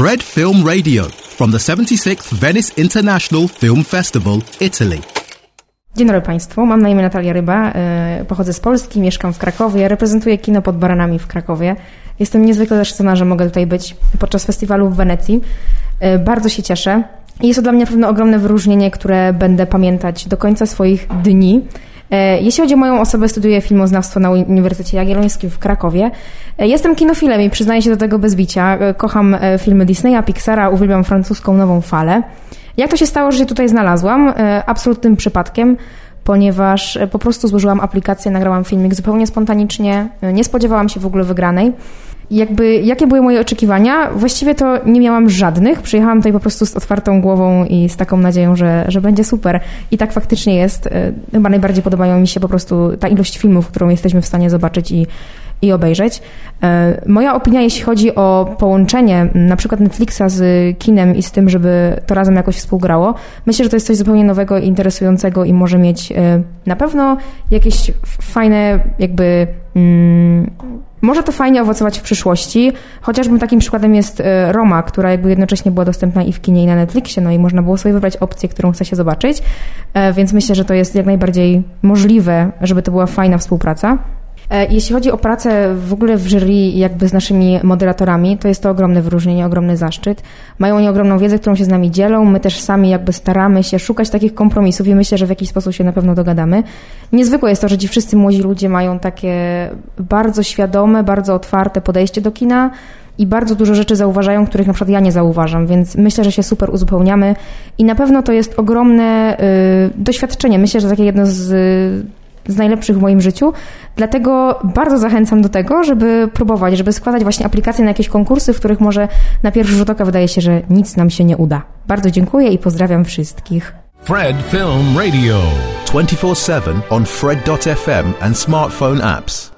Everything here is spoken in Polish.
Fred Film Radio from the 76th Venice International Film Festival, Italy. Dzień dobry Państwu, mam na imię Natalia Ryba, e, pochodzę z Polski, mieszkam w Krakowie, reprezentuję kino pod Baranami w Krakowie. Jestem niezwykle zaszczycona, że mogę tutaj być podczas festiwalu w Wenecji. E, bardzo się cieszę. Jest to dla mnie na pewno ogromne wyróżnienie, które będę pamiętać do końca swoich dni. E, jeśli chodzi o moją osobę, studiuję filmoznawstwo na Uniwersytecie Jagiellońskim w Krakowie. E, jestem kinofilem i przyznaję się do tego bez bicia. E, kocham filmy Disneya, Pixara, uwielbiam francuską nową falę. Jak to się stało, że się tutaj znalazłam? Absolutnym przypadkiem ponieważ po prostu złożyłam aplikację, nagrałam filmik zupełnie spontanicznie, nie spodziewałam się w ogóle wygranej jakby, jakie były moje oczekiwania? Właściwie to nie miałam żadnych. Przyjechałam tutaj po prostu z otwartą głową i z taką nadzieją, że, że będzie super. I tak faktycznie jest. E, chyba najbardziej podobają mi się po prostu ta ilość filmów, którą jesteśmy w stanie zobaczyć i, i obejrzeć. E, moja opinia, jeśli chodzi o połączenie na przykład Netflixa z kinem i z tym, żeby to razem jakoś współgrało, myślę, że to jest coś zupełnie nowego i interesującego i może mieć e, na pewno jakieś fajne jakby... Mm, może to fajnie owocować w przyszłości. Chociażby takim przykładem jest e, Roma, która jakby jednocześnie była dostępna i w kinie, i na Netflixie, no i można było sobie wybrać opcję, którą chce się zobaczyć. Więc myślę, że to jest jak najbardziej możliwe, żeby to była fajna współpraca. E, jeśli chodzi o pracę w ogóle w jury jakby z naszymi moderatorami, to jest to ogromne wyróżnienie, ogromny zaszczyt. Mają oni ogromną wiedzę, którą się z nami dzielą. My też sami jakby staramy się szukać takich kompromisów i myślę, że w jakiś sposób się na pewno dogadamy. Niezwykłe jest to, że ci wszyscy młodzi ludzie mają takie bardzo świadome, bardzo otwarte podejście do kina i bardzo dużo rzeczy zauważają, których na przykład ja nie zauważam, więc myślę, że się super uzupełniamy i na pewno to jest ogromne y, doświadczenie. Myślę, że takie jedno z z najlepszych w moim życiu. Dlatego bardzo zachęcam do tego, żeby próbować, żeby składać właśnie aplikacje na jakieś konkursy, w których może na pierwszy rzut oka wydaje się, że nic nam się nie uda. Bardzo dziękuję i pozdrawiam wszystkich. Fred Film Radio 24/7 on fred.fm and smartphone apps.